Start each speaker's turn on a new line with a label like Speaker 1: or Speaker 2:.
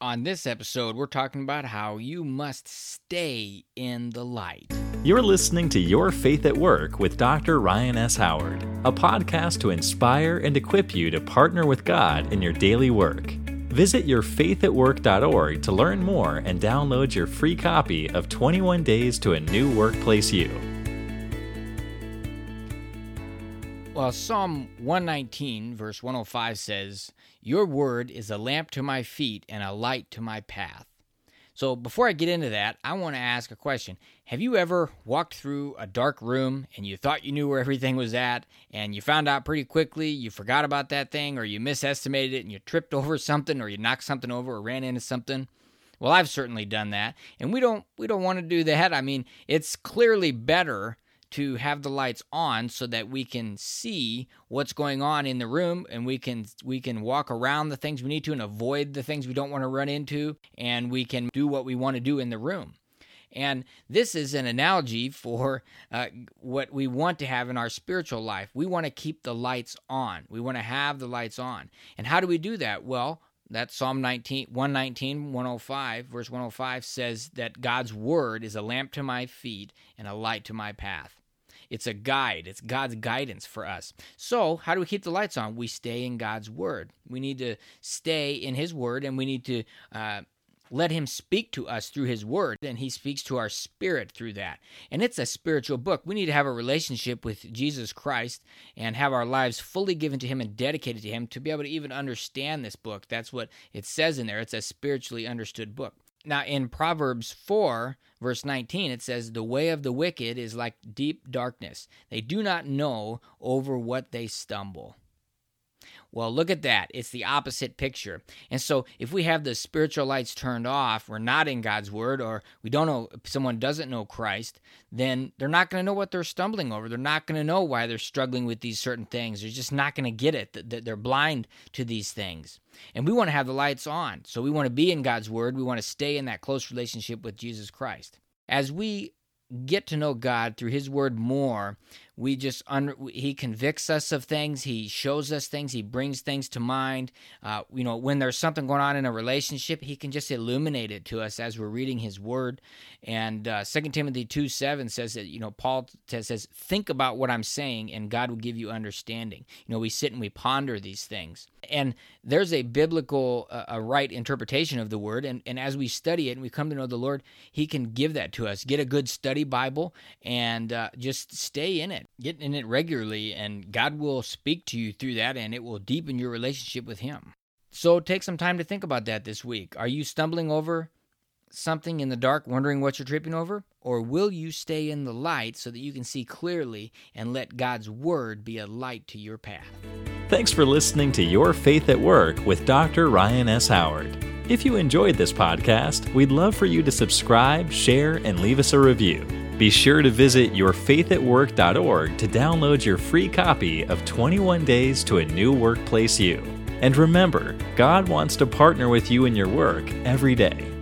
Speaker 1: On this episode, we're talking about how you must stay in the light.
Speaker 2: You're listening to Your Faith at Work with Dr. Ryan S. Howard, a podcast to inspire and equip you to partner with God in your daily work. Visit yourfaithatwork.org to learn more and download your free copy of 21 Days to a New Workplace You.
Speaker 1: Well, Psalm 119, verse 105 says, Your word is a lamp to my feet and a light to my path. So, before I get into that, I want to ask a question. Have you ever walked through a dark room and you thought you knew where everything was at, and you found out pretty quickly you forgot about that thing, or you misestimated it and you tripped over something, or you knocked something over, or ran into something? Well, I've certainly done that, and we don't we don't want to do that. I mean, it's clearly better to have the lights on so that we can see what's going on in the room and we can we can walk around the things we need to and avoid the things we don't want to run into and we can do what we want to do in the room and this is an analogy for uh, what we want to have in our spiritual life. We want to keep the lights on. We want to have the lights on. And how do we do that? Well, that Psalm 19, 119, 105, verse 105 says that God's word is a lamp to my feet and a light to my path. It's a guide, it's God's guidance for us. So, how do we keep the lights on? We stay in God's word. We need to stay in His word and we need to uh, let him speak to us through his word and he speaks to our spirit through that and it's a spiritual book we need to have a relationship with jesus christ and have our lives fully given to him and dedicated to him to be able to even understand this book that's what it says in there it's a spiritually understood book now, in Proverbs 4, verse 19, it says, The way of the wicked is like deep darkness. They do not know over what they stumble. Well, look at that. It's the opposite picture. And so, if we have the spiritual lights turned off, we're not in God's word, or we don't know, if someone doesn't know Christ, then they're not going to know what they're stumbling over. They're not going to know why they're struggling with these certain things. They're just not going to get it—that They're blind to these things. And we want to have the lights on. So, we want to be in God's word. We want to stay in that close relationship with Jesus Christ. As we get to know God through His Word more, we just un- He convicts us of things. He shows us things. He brings things to mind. Uh, you know, when there's something going on in a relationship, He can just illuminate it to us as we're reading His Word. And uh, 2 Timothy two seven says that you know Paul says, "Think about what I'm saying, and God will give you understanding." You know, we sit and we ponder these things, and there's a biblical, uh, a right interpretation of the Word. And and as we study it and we come to know the Lord, He can give that to us. Get a good study Bible and uh, just stay in it. Get in it regularly, and God will speak to you through that, and it will deepen your relationship with Him. So take some time to think about that this week. Are you stumbling over something in the dark, wondering what you're tripping over? Or will you stay in the light so that you can see clearly and let God's Word be a light to your path?
Speaker 2: Thanks for listening to Your Faith at Work with Dr. Ryan S. Howard. If you enjoyed this podcast, we'd love for you to subscribe, share, and leave us a review. Be sure to visit yourfaithatwork.org to download your free copy of 21 Days to a New Workplace You. And remember, God wants to partner with you in your work every day.